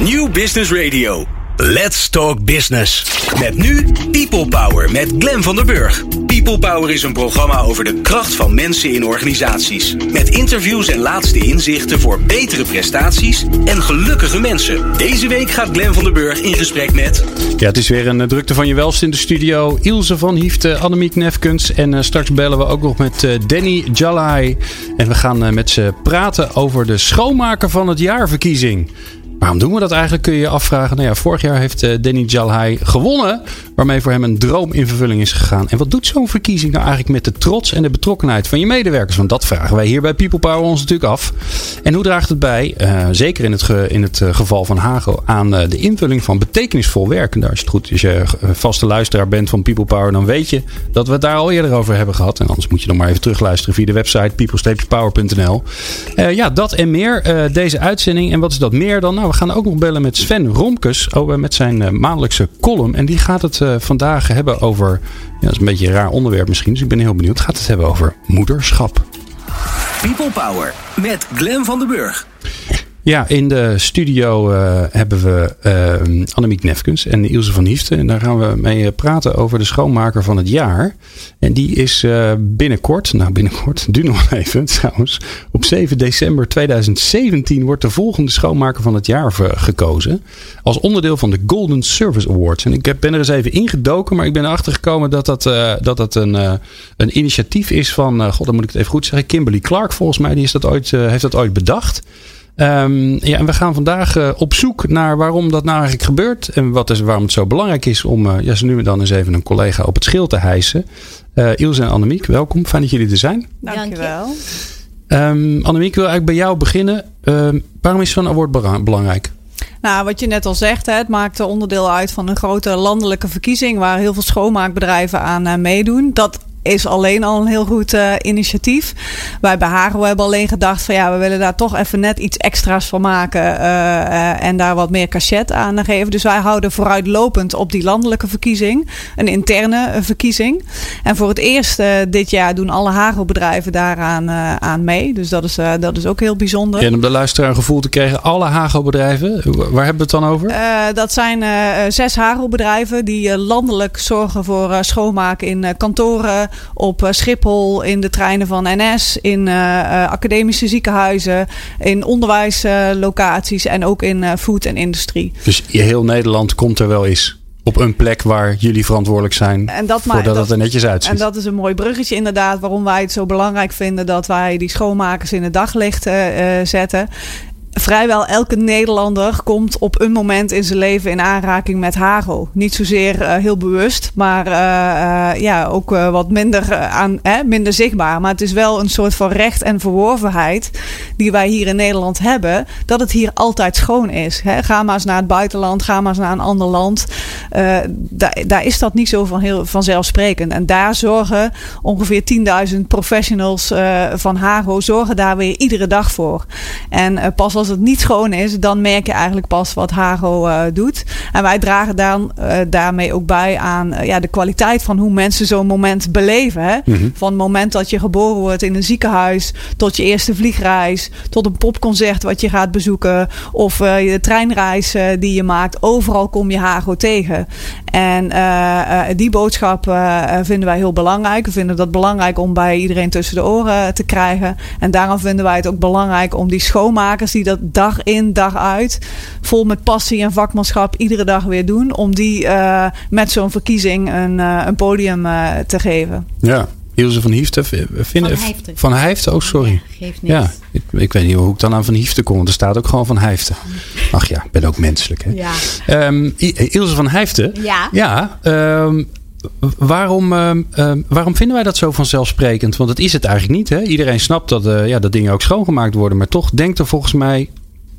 New Business Radio. Let's Talk Business. Met nu People Power met Glen van der Burg. People Power is een programma over de kracht van mensen in organisaties. Met interviews en laatste inzichten voor betere prestaties en gelukkige mensen. Deze week gaat Glen van der Burg in gesprek met. Ja, het is weer een eh, drukte van je welst in de studio. Ilse van Hiefte, Annemiek Nefkens. En uh, straks bellen we ook nog met uh, Danny Jalai. En we gaan met ze praten over de schoonmaker van het jaarverkiezing. Waarom doen we dat eigenlijk, kun je je afvragen. Nou ja, vorig jaar heeft uh, Danny Jalhai gewonnen. Waarmee voor hem een droom in vervulling is gegaan. En wat doet zo'n verkiezing nou eigenlijk met de trots en de betrokkenheid van je medewerkers? Want dat vragen wij hier bij People Power ons natuurlijk af. En hoe draagt het bij, uh, zeker in het, in het uh, geval van Hagel, aan de invulling van betekenisvol werk? En is het goed. Als je vaste luisteraar bent van People Power, dan weet je dat we het daar al eerder over hebben gehad. En anders moet je dan maar even terugluisteren via de website people-power.nl. ja, dat en meer. deze uitzending. En wat is dat meer dan? Nou, we gaan ook nog bellen met Sven Romkes met zijn maandelijkse column. En die gaat het vandaag hebben over. Ja, dat is een beetje een raar onderwerp misschien, dus ik ben heel benieuwd. Gaat het hebben over moederschap. People Power met Glen van den Burg. Ja, in de studio uh, hebben we uh, Annemiek Nefkens en Ilse van Hieften. En daar gaan we mee praten over de schoonmaker van het jaar. En die is binnenkort, nou binnenkort, duurt nog even trouwens. Op 7 december 2017 wordt de volgende schoonmaker van het jaar gekozen. Als onderdeel van de Golden Service Awards. En ik ben er eens even ingedoken, maar ik ben erachter gekomen dat dat, dat, dat een, een initiatief is van, god dan moet ik het even goed zeggen, Kimberly Clark volgens mij. Die is dat ooit, heeft dat ooit bedacht. Um, ja, en we gaan vandaag uh, op zoek naar waarom dat nou eigenlijk gebeurt. En wat is, waarom het zo belangrijk is om uh, ja, zo nu en dan eens even een collega op het schild te hijsen. Uh, Ilse en Annemiek, welkom. Fijn dat jullie er zijn. Dankjewel. Um, Annemiek, wil eigenlijk bij jou beginnen. Um, waarom is zo'n award belangrijk? Nou, wat je net al zegt, het maakt onderdeel uit van een grote landelijke verkiezing waar heel veel schoonmaakbedrijven aan meedoen. Dat is alleen al een heel goed uh, initiatief. Wij bij Hago hebben alleen gedacht van ja, we willen daar toch even net iets extra's van maken. Uh, uh, en daar wat meer cachet aan geven. Dus wij houden vooruitlopend op die landelijke verkiezing. Een interne verkiezing. En voor het eerst dit jaar doen alle Hago-bedrijven daaraan aan mee. Dus dat is, dat is ook heel bijzonder. En om de luisteraar een gevoel te krijgen, alle Hago-bedrijven, waar hebben we het dan over? dat zijn zes Hago-bedrijven die landelijk zorgen voor schoonmaken in kantoren op Schiphol, in de treinen van NS, in uh, academische ziekenhuizen, in onderwijslocaties en ook in food en industrie. Dus heel Nederland komt er wel eens op een plek waar jullie verantwoordelijk zijn en dat voordat dat, het er netjes uitziet. En dat is een mooi bruggetje inderdaad waarom wij het zo belangrijk vinden dat wij die schoonmakers in het daglicht uh, zetten vrijwel elke Nederlander komt op een moment in zijn leven in aanraking met hagel. Niet zozeer uh, heel bewust, maar uh, uh, ja, ook wat minder, aan, minder zichtbaar. Maar het is wel een soort van recht en verworvenheid die wij hier in Nederland hebben, dat het hier altijd schoon is. Hè? Ga maar eens naar het buitenland, ga maar eens naar een ander land. daar, daar is dat niet zo van heel vanzelfsprekend. En daar zorgen ongeveer 10.000 professionals van Hago zorgen daar weer iedere dag voor. En pas als het niet schoon is, dan merk je eigenlijk pas wat Hago uh, doet. En wij dragen dan uh, daarmee ook bij aan uh, ja, de kwaliteit van hoe mensen zo'n moment beleven. Hè? Mm -hmm. Van het moment dat je geboren wordt in een ziekenhuis, tot je eerste vliegreis, tot een popconcert wat je gaat bezoeken, of de treinreis die je maakt. Overal kom je Hago tegen. En die boodschap vinden wij heel belangrijk. We vinden dat belangrijk om bij iedereen tussen de oren te krijgen. En daarom vinden wij het ook belangrijk om die schoonmakers die dat dag in, dag uit, vol met passie en vakmanschap, iedere dag weer doen. Om die uh, met zo'n verkiezing een, uh, een podium uh, te geven. Ja. Ilse van Hiefte. Van Hijfte. Van Hijfte, oh sorry. Ja, geeft niks. Ja, ik, ik, weet niet hoe ik dan aan Van Hiefte kom. Er staat ook gewoon Van Hijfte. Ach ja, ik ben ook menselijk. Hè? Ja. Um, Ilse van Hijfte. Ja. Ja. Um, waarom, uh, uh, waarom vinden wij dat zo vanzelfsprekend? Want dat is het eigenlijk niet. Hè? Iedereen snapt dat, uh, ja, dat dingen ook schoongemaakt worden. Maar toch denkt er volgens mij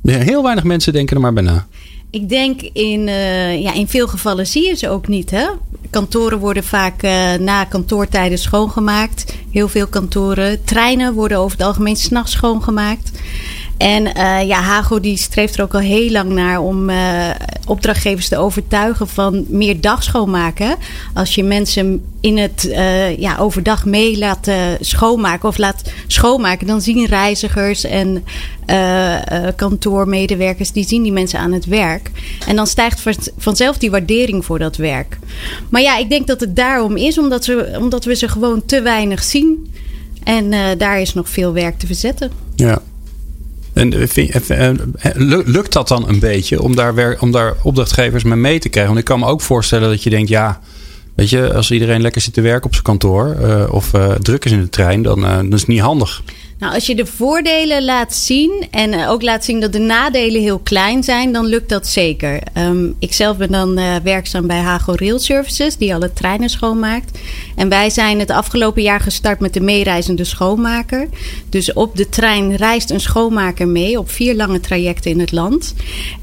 Heel weinig mensen denken er maar bij na. Ik denk in, uh, ja, in veel gevallen zie je ze ook niet. Hè? Kantoren worden vaak uh, na kantoortijden schoongemaakt. Heel veel kantoren. Treinen worden over het algemeen s'nachts schoongemaakt. En uh, ja, Hago die streeft er ook al heel lang naar om uh, opdrachtgevers te overtuigen van meer dagschoonmaken. Als je mensen in het uh, ja, overdag mee laat schoonmaken of laat schoonmaken, dan zien reizigers en kantoormedewerkers die zien die mensen aan het werk. En dan stijgt vanzelf die waardering voor dat werk. Maar ja, ik denk dat het daarom is, omdat, ze, omdat we ze gewoon te weinig zien. En daar is nog veel werk te verzetten. Ja. En eh, eh, lukt dat dan een beetje om daar, om daar opdrachtgevers mee mee te krijgen? Want ik kan me ook voorstellen dat je denkt, ja, weet je, als iedereen lekker zit te werken op zijn kantoor of druk is in de trein, dan, dan is het niet handig. Nou, als je de voordelen laat zien en ook laat zien dat de nadelen heel klein zijn, dan lukt dat zeker. Um, ik zelf ben dan uh, werkzaam bij Hago Rail Services, die alle treinen schoonmaakt. En wij zijn het afgelopen jaar gestart met de meereizende schoonmaker. Dus op de trein reist een schoonmaker mee op vier lange trajecten in het land.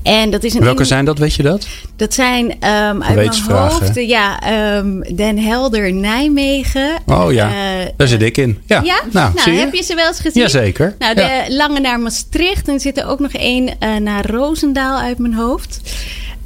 En dat is een Welke zijn dat, weet je dat? Dat zijn um, uit mijn hoofd, ja, um, Den Helder, Nijmegen. Oh ja, uh, daar zit ik in. Ja, ja? Nou, nou heb je ze wel eens gezien? Jazeker. Nou, de lange naar Maastricht. En er zit er ook nog één uh, naar Roosendaal uit mijn hoofd.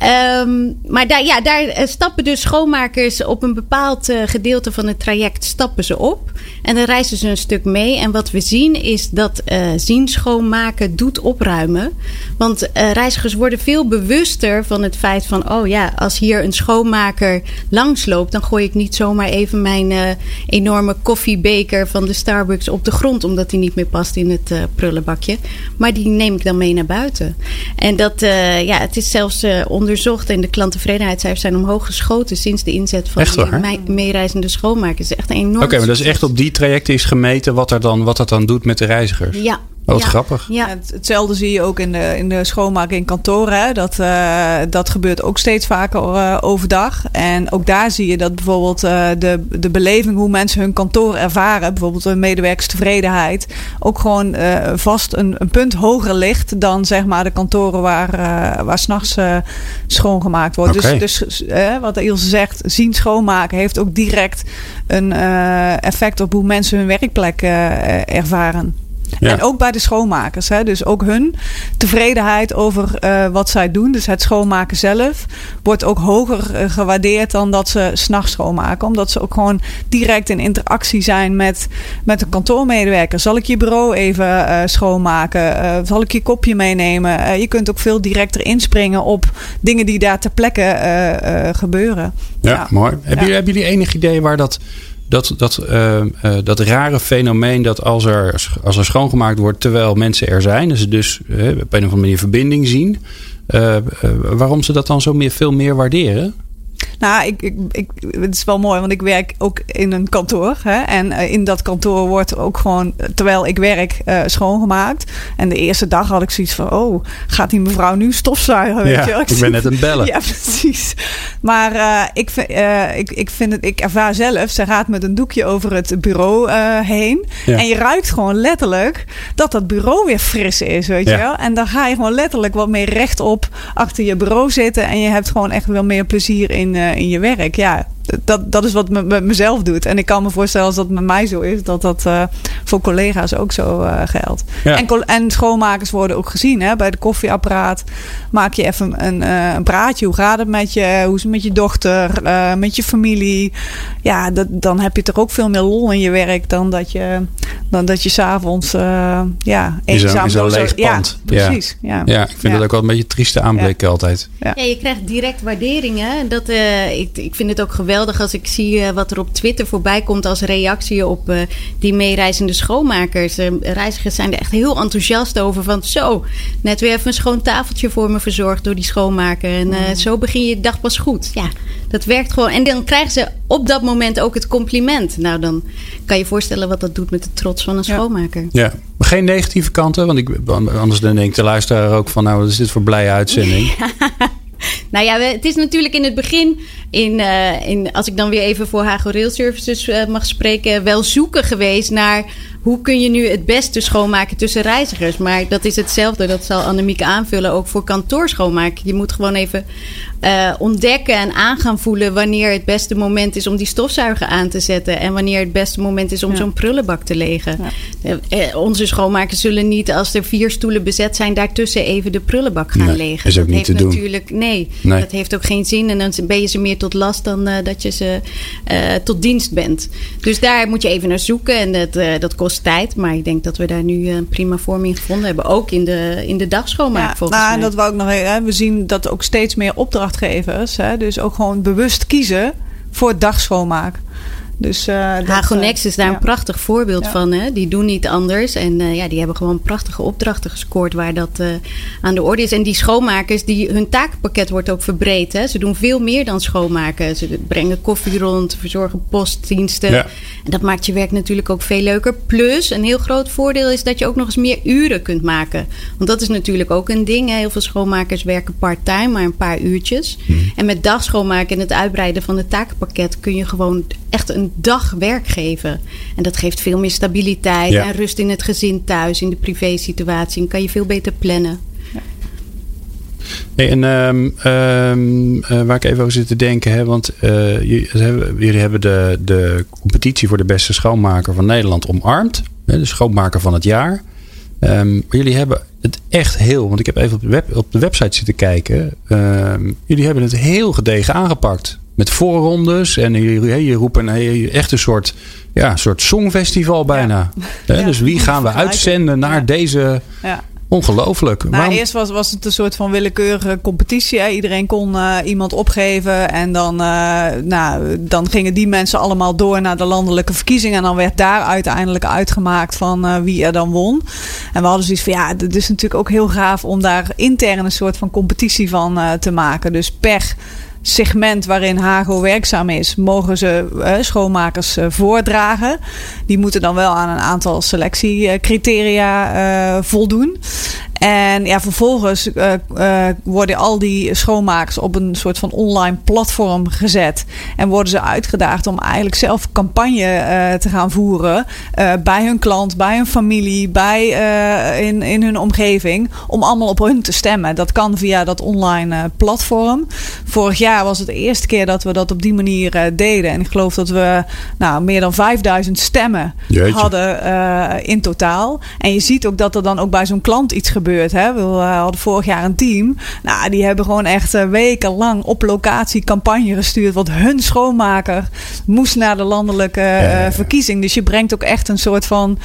Um, maar daar, ja, daar eh, stappen dus schoonmakers op een bepaald uh, gedeelte van het traject stappen ze op. En dan reizen ze een stuk mee. En wat we zien is dat uh, zien schoonmaken doet opruimen. Want reizigers worden veel bewuster van het feit van... oh ja, als hier een schoonmaker langsloopt... dan gooi ik niet zomaar even mijn enorme koffiebeker van de Starbucks op de grond... omdat die niet meer past in het prullenbakje. Maar die neem ik dan mee naar buiten. En dat, ja, het is zelfs onderzocht en de klanttevredenheidscijfers zijn omhoog geschoten sinds de inzet van de meereizende schoonmakers. Echt een enorm. Oké, maar dat is echt op die trajecten is gemeten wat, er dan, wat dat dan doet met de reizigers. Ja, Oh, wat grappig. Ja. hetzelfde zie je ook in de, in de schoonmaken in kantoren. Dat, uh, dat gebeurt ook steeds vaker uh, overdag. En ook daar zie je dat bijvoorbeeld uh, de, de beleving, hoe mensen hun kantoor ervaren, bijvoorbeeld de medewerkerstevredenheid, ook gewoon vast een, een punt hoger ligt dan zeg maar de kantoren waar, waar s'nachts schoongemaakt wordt. Okay. Dus, dus wat Ilse zegt, zien schoonmaken heeft ook direct een effect op hoe mensen hun werkplek ervaren. En ook bij de schoonmakers. Hè? Dus ook hun tevredenheid over uh, wat zij doen. Dus het schoonmaken zelf wordt ook hoger uh, gewaardeerd dan dat ze s'nachts schoonmaken. Omdat ze ook gewoon direct in interactie zijn met, met een kantoormedewerker. Zal ik je bureau even uh, schoonmaken? zal ik je kopje meenemen? je kunt ook veel directer inspringen op dingen die daar ter plekke gebeuren. Ja, ja. mooi. Hebben, jullie, hebben jullie enig idee waar dat dat, dat, uh, uh, dat rare fenomeen dat als er, als er schoongemaakt wordt terwijl mensen er zijn, dus, dus uh, op een of andere manier verbinding zien, waarom ze dat dan zo meer, veel meer waarderen? Nou, ik, ik, ik, het is wel mooi, want ik werk ook in een kantoor. Hè, en uh, in dat kantoor wordt ook gewoon, terwijl ik werk, uh, schoongemaakt. En de eerste dag had ik zoiets van: oh, gaat die mevrouw nu stofzuigen? Weet ja, je? Ik, ik ben net een bellen. Ja, precies. Maar uh, ik, ik, ik vind het, ik ervaar zelf, ze gaat met een doekje over het bureau heen. Ja. En je ruikt gewoon letterlijk dat dat bureau weer fris is, weet je wel. En dan ga je gewoon letterlijk wat meer rechtop achter je bureau zitten. En je hebt gewoon echt wel meer plezier in uh, in je werk. Ja, dat, dat is wat me, met mezelf doet. En ik kan me voorstellen als dat met mij zo is, dat dat uh, voor collega's ook zo uh, geldt. Ja. En, en, schoonmakers worden ook gezien. Hè? Bij de koffieapparaat maak je even een, uh, een praatje. Hoe gaat het met je? Hoe is het met je dochter? met je familie? Ja, dat, dan heb je toch ook veel meer lol in je werk dan dat je, dan dat je s'avonds ja, eenzaam... In zo'n leeg pand. Ja, precies. Ja, ja. ik vind dat ook wel een beetje trieste aanblik altijd. Ja. je krijgt direct waarderingen. Dat, ik, ik vind het ook geweldig geweldig als ik zie uh, wat er op Twitter voorbij komt als reactie op uh, die meereizende schoonmakers. Uh, reizigers zijn er echt heel enthousiast over. Van zo, net weer even een schoon tafeltje voor me verzorgd door die schoonmaker. En mm. zo begin je de dag pas goed. Ja, dat werkt gewoon. En dan krijgen ze op dat moment ook het compliment. Nou, dan kan je voorstellen wat dat doet met de trots van een schoonmaker. Ja, ja. maar geen negatieve kanten. Want ik, anders dan denk ik de luisteraar ook van... nou, wat is dit voor blije uitzending? Nou ja, het is natuurlijk in het begin in, uh, in, als ik dan weer even voor Hago Rail Services uh, mag spreken, wel zoeken geweest naar hoe kun je nu het beste schoonmaken tussen reizigers. Maar dat is hetzelfde, dat zal Annemiek aanvullen, ook voor kantoorschoonmaken. Je moet gewoon even uh, ontdekken en aan gaan voelen wanneer het beste moment is om die stofzuiger aan te zetten. En wanneer het beste moment is om ja. zo'n prullenbak te legen. Ja. Uh, onze schoonmakers zullen niet, als er vier stoelen bezet zijn, daartussen even de prullenbak gaan nee, legen. Is ook dat niet heeft te natuurlijk, doen. Nee, nee, dat heeft ook geen zin. En dan ben je ze meer tot last dan uh, dat je ze tot dienst bent. Dus daar moet je even naar zoeken. En dat, dat kost tijd. Maar ik denk dat we daar nu een prima vorm in gevonden hebben. Ook in de, in de dagschoonmaak ja, volgens nou, mij. En dat we ook nog, hè, we zien dat ook steeds meer opdrachtgevers, hè, dus ook gewoon bewust kiezen voor dagschoonmaak. Dus, uh, Hagonex is daar ja. een prachtig voorbeeld ja. van. Hè? Die doen niet anders. En uh, ja, die hebben gewoon prachtige opdrachten gescoord waar dat uh, aan de orde is. En die schoonmakers, die, hun takenpakket wordt ook verbreed. Hè? Ze doen veel meer dan schoonmaken. Ze brengen koffie rond, verzorgen postdiensten. Ja. En dat maakt je werk natuurlijk ook veel leuker. Plus, een heel groot voordeel is dat je ook nog eens meer uren kunt maken. Want dat is natuurlijk ook een ding. Hè? Heel veel schoonmakers werken part-time, maar een paar uurtjes. Hmm. En met dagschoonmaken en het uitbreiden van het takenpakket kun je gewoon echt een dag werk geven. En dat geeft veel meer stabiliteit Ja. en rust in het gezin thuis, in de privésituatie. En kan je veel beter plannen. Hey, en ehm, ehm, eh, waar ik even over zit te denken, hè, want eh, jullie, hebben, jullie hebben de, de competitie voor de beste schoonmaker van Nederland omarmd. Hè, de schoonmaker van het jaar. Ehm, maar jullie hebben het echt heel, want ik heb even op de, web, op de website zitten kijken. Ehm, jullie hebben het heel gedegen aangepakt. Met voorrondes en jullie, je roepen een, echt een soort, ja, soort songfestival bijna. Ja, dus wie gaan we uitzenden naar Ja. deze... Ongelooflijk. Nou, Waarom- eerst was, was het een soort van willekeurige competitie. Hè. Iedereen kon eh, iemand opgeven. En dan, eh, nou, dan gingen die mensen allemaal door naar de landelijke verkiezingen. En dan werd daar uiteindelijk uitgemaakt van eh, wie er dan won. En we hadden zoiets van ja, het is natuurlijk ook heel gaaf om daar intern een soort van competitie van te maken. Dus per segment waarin Hago werkzaam is, mogen ze eh, schoonmakers eh, voordragen. Die moeten dan wel aan een aantal selectiecriteria eh, voldoen. En ja, vervolgens eh, eh, worden al die schoonmakers op een soort van online platform gezet. En worden ze uitgedaagd om eigenlijk zelf campagne eh, te gaan voeren. bij hun klant, bij hun familie, bij, in, in hun omgeving. Om allemaal op hun te stemmen. Dat kan via dat online platform. Vorig jaar was het de eerste keer dat we dat op die manier deden. En ik geloof dat we nou, meer dan 5000 stemmen Jeetje. hadden in totaal. En je ziet ook dat er dan ook bij zo'n klant iets gebeurt. Hè? We eh, hadden vorig jaar een team. Nou, die hebben gewoon echt eh, wekenlang op locatie campagne gestuurd. Want hun schoonmaker moest naar de landelijke eh, verkiezing. Dus je brengt ook echt een soort van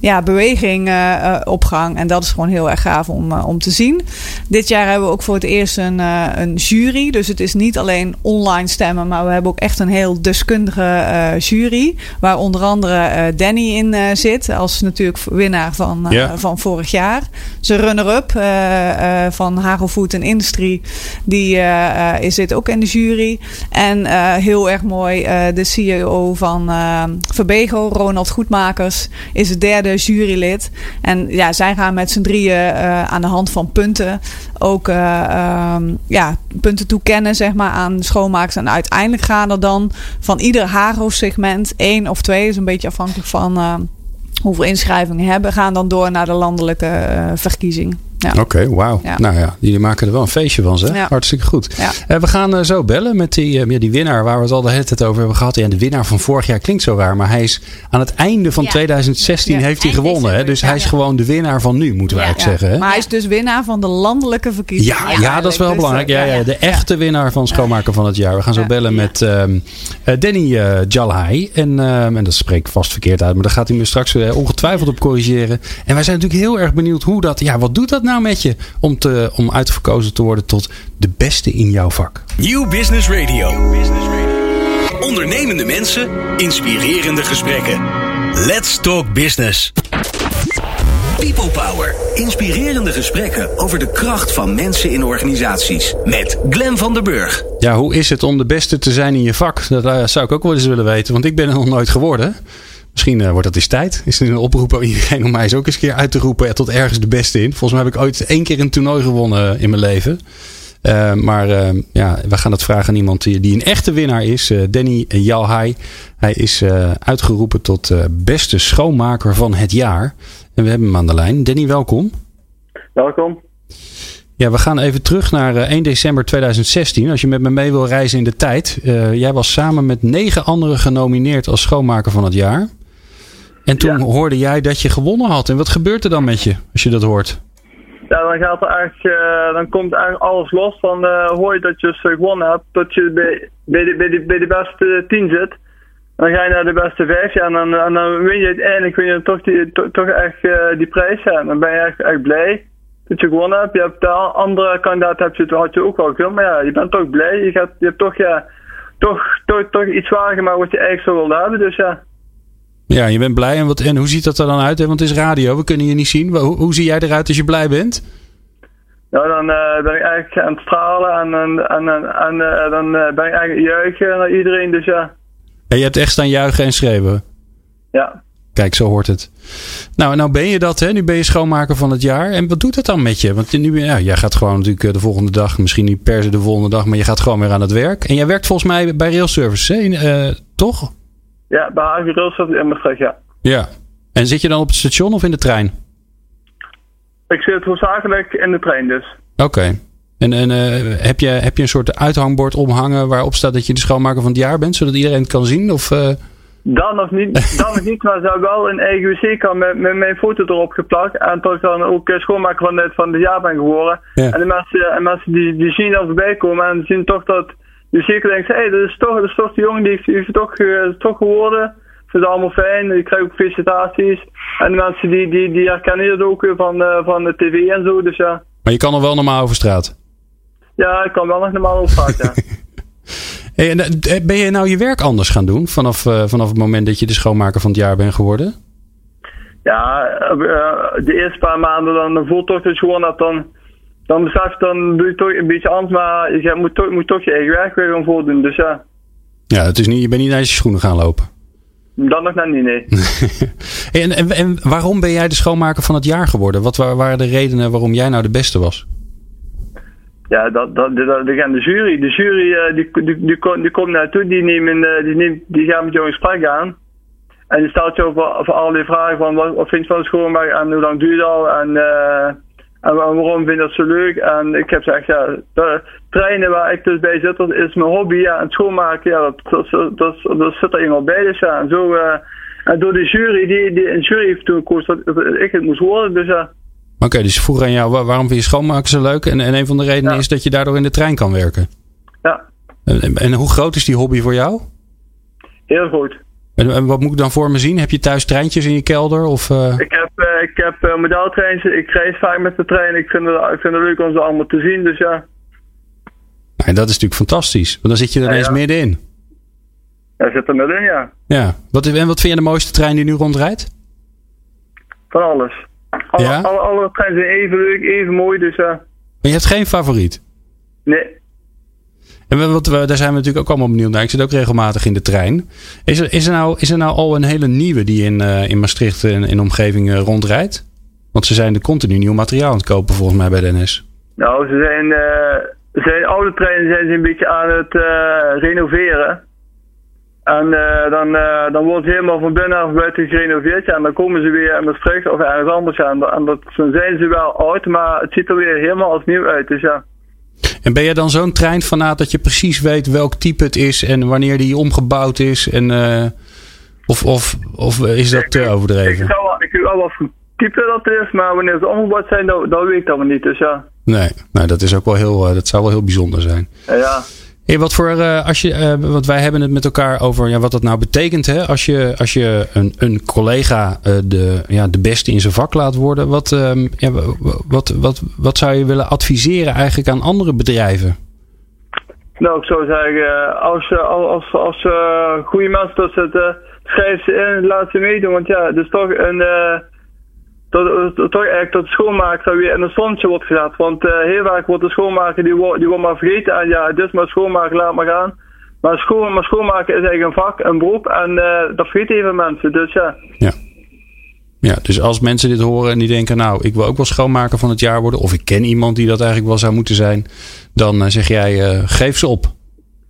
ja, beweging op gang. En dat is gewoon heel erg gaaf om, om te zien. Dit jaar hebben we ook voor het eerst een, een jury. Dus het is niet alleen online stemmen, maar we hebben ook echt een heel deskundige jury. Waar onder andere Danny in zit. Als natuurlijk winnaar van, Ja. van vorig jaar. Zijn runner-up eh, van Hagel Food and Industry. Die eh, is zit ook in de jury. En heel erg mooi, de CEO van Verbego, Ronald Goedmakers, is het derde jurylid. En ja, zij gaan met z'n drieën aan de hand van punten ook eh, ehm, ja, punten toekennen zeg maar, aan schoonmakers. En uiteindelijk gaan er dan van ieder Hago-segment één of twee, is een beetje afhankelijk van hoeveel inschrijvingen hebben, gaan dan door naar de landelijke eh, verkiezing. Ja. Oké, wauw. Ja. Nou ja, jullie maken er wel een feestje van, zeg. Ja. Hartstikke goed. Eh, we gaan eh, zo bellen met die, eh, ja, die winnaar waar we het al de hele tijd over hebben gehad. Ja, de winnaar van vorig jaar klinkt zo raar, maar hij is aan het einde van Ja. 2016 Ja. heeft hij gewonnen. Hè? Dus hij is gewoon de winnaar van nu, moeten we eigenlijk zeggen. Hè? Maar hij is dus winnaar van de landelijke verkiezing. Ja, ja, dat is wel Dus, belangrijk. Ja, ja, de echte winnaar van Schoonmaker van het jaar. We gaan zo bellen met ehm, eh, Danny Jalhai. En, ehm, en dat spreek ik vast verkeerd uit. Maar daar gaat hij me straks ongetwijfeld op corrigeren. En wij zijn natuurlijk heel erg benieuwd hoe dat... Ja, wat doet dat nou met je om, te, om uitverkozen te worden tot de beste in jouw vak? Nieuw Business Radio. Ondernemende mensen, inspirerende gesprekken. Let's Talk Business. People Power. Inspirerende gesprekken over de kracht van mensen in organisaties. Met Glen van der Burg. Ja, hoe is het om de beste te zijn in je vak? Dat eh, zou ik ook wel eens willen weten. Want ik ben er nog nooit geworden. Misschien eh, wordt dat eens tijd. Is er een oproep aan iedereen om mij eens ook eens een keer uit te roepen. eh, tot ergens de beste in. Volgens mij heb ik ooit één keer een toernooi gewonnen eh, in mijn leven. maar ja, we gaan het vragen aan iemand die, die een echte winnaar is. Danny Jalhai. Hij is uitgeroepen tot beste schoonmaker van het jaar. En we hebben hem aan de lijn. Danny, welkom. Welkom. Ja, we gaan even terug naar 1 december 2016. Als je met me mee wil reizen in de tijd. jij was samen met negen anderen genomineerd als schoonmaker van het jaar. En toen hoorde jij dat je gewonnen had. En wat gebeurt er dan met je als je dat hoort? Ja, dan gaat er eigenlijk, uh, dan komt eigenlijk alles los van uh, hoor je dat je gewonnen hebt, dat je bij, bij, de, bij, de, bij de beste tien zit. Dan ga je naar de beste vijf ja, en, dan, en dan win je uiteindelijk win je toch, die, to, toch echt uh, die prijs. Ja. En dan ben je echt, echt blij dat je gewonnen hebt. Je hebt de andere kandidaat heb je, had je ook wel gewonnen, maar ja, je bent toch blij. Je, gaat, je hebt toch, ja, toch, toch, toch iets zwaar gemaakt wat je eigenlijk zo wilde hebben. Dus ja. Ja, je bent blij. En, wat, en hoe ziet dat er dan uit? Want het is radio, we kunnen je niet zien. Hoe, hoe zie jij eruit als je blij bent? Nou, dan uh, ben ik eigenlijk aan het stralen en, en, en, en uh, dan uh, ben ik eigenlijk juichen naar iedereen. Dus ja. En je hebt echt staan juichen en schreeuwen? Ja. Kijk, zo hoort het. Nou, nou ben je dat, hè? Nu ben je schoonmaker van het jaar. En wat doet het dan met je? Want nu, ja, jij gaat gewoon natuurlijk de volgende dag, misschien niet per se de volgende dag, maar je gaat gewoon weer aan het werk. En jij werkt volgens mij bij Railservice, hè? toch? Ja, bij Hagen Railservice in Maastricht, ja. Ja. En zit je dan op het station of in de trein? Ik zit hoofdzakelijk in de trein dus. Oké. En, en uh, heb, je, heb je een soort uithangbord omhangen waarop staat dat je de schoonmaker van het jaar bent, zodat iedereen het kan zien? Of, uh... Dan nog niet, dan nog niet, maar hebben wel een eigen wc met, met mijn foto erop geplakt. En toch dan ook schoonmaker van het, van het jaar ben geworden. Ja. En de mensen, en mensen die, die zien dat voorbij komen en zien toch dat je zeker denkt, hé, hey, dat, is toch, dat is toch de jongen die heeft, toch, uh, toch geworden vind het allemaal fijn. Je krijgt ook felicitaties. En de mensen die, die, die herkennen het ook van, uh, van de tv en zo. Dus ja. Maar je kan nog wel normaal over straat? Ja, ik kan wel nog normaal over straat, ja. hey, en, eh, ben je nou je werk anders gaan doen vanaf, vanaf het moment dat je de schoonmaker van het jaar bent geworden? Ja, de eerste paar maanden dan voelt toch dat je gewoon dat dan, dan besef dan doe je toch een beetje anders, maar je moet toch, moet toch je eigen werk weer gaan voordoen, dus ja. Ja, het is niet, je bent niet naar je schoenen gaan lopen. Dan nog net niet, nee. en, en, en, waarom ben jij de schoonmaker van het jaar geworden? Wat waren de redenen waarom jij nou de beste was? Ja, dat, dat, dat, de jury. De jury uh, die, die, die, die, komt naartoe, die, nemen, uh, die, neemt, die gaan met jou in gesprek aan. En die stelt je over, over allerlei vragen van wat, wat vind je van de schoonmaker en hoe lang duurt al en... Uh, en waarom vind je dat zo leuk? En ik heb gezegd, ja, de treinen waar ik dus bij zit, dat is mijn hobby. Ja, en schoonmaken, ja, dat, dat, dat, dat, zit er eenmaal bij. Dus ja, en zo, uh, en door de jury, die, die een jury heeft toen gekozen dat, ik het moest worden. Dus ja. Oké, okay, dus vroeg aan jou, waarom vind je schoonmaken zo leuk? En, en een van de redenen ja. is dat je daardoor in de trein kan werken. Ja. En, en hoe groot is die hobby voor jou? Heel goed. En, wat moet ik dan voor me zien? Heb je thuis treintjes in je kelder? Of, uh... Ik uh, ik heb uh. Ik reis vaak met de trein. Ik vind, het, ik vind het leuk om ze allemaal te zien. Dus ja. En dat is natuurlijk fantastisch. Want dan zit je er ineens ja. middenin. Ja, zit er middenin, ja. Ja. Wat, en wat vind je de mooiste trein die nu rondrijdt? Van alles. Alle, ja? alle, alle treinen zijn even leuk, even mooi. Dus ja. Maar je hebt geen favoriet? Nee. En wat, daar zijn we natuurlijk ook allemaal benieuwd naar. Ik zit ook regelmatig in de trein. Is er, is er, nou, is er nou al een hele nieuwe die in, uh, in Maastricht en in de omgeving uh, rondrijdt? Want ze zijn er continu nieuw materiaal aan het kopen volgens mij bij de NS. Nou, ze zijn, uh, zijn oude treinen zijn ze een beetje aan het renoveren. En dan, dan wordt het helemaal van binnen af buiten gerenoveerd. En dan komen ze weer in Maastricht of ergens anders aan. En dat, dan zijn ze wel oud, maar het ziet er weer helemaal als nieuw uit. Dus ja. En ben je dan zo'n treinfanaat dat je precies weet welk type het is en wanneer die omgebouwd is? En, uh, of, of, of is dat te overdreven? Ik, zou wel, ik weet wel wat voor type dat is, maar wanneer ze omgebouwd zijn, dat, dat weet ik dan niet. Dus ja. Nee, nou, dat, is ook wel heel, uh, dat zou wel heel bijzonder zijn. Ja. Wat voor, uh, als je, uh, want wij hebben het met elkaar over ja, wat dat nou betekent. Hè? Als je, als je een, een collega uh, de, ja, de beste in zijn vak laat worden. Wat, um, ja, wat, wat, wat zou je willen adviseren eigenlijk aan andere bedrijven? Nou, ik zou zeggen, als, als, als, als goede mensen dat zitten, schrijf ze in, laat ze meedoen. Want ja, het is toch een dat, dat, toch eigenlijk dat de schoonmaker weer in een zonnetje wordt gezet. Want uh, heel vaak wordt de schoonmaker die, wordt, die wordt maar vergeten. En ja, het is maar schoonmaken, laat maar gaan. Maar, schoon, maar schoonmaken is eigenlijk een vak, een beroep. En uh, dat vergeten even mensen. Dus ja. Ja. Ja, dus als mensen dit horen en die denken, nou, ik wil ook wel schoonmaker van het jaar worden, of ik ken iemand die dat eigenlijk wel zou moeten zijn, dan zeg jij, geef ze op.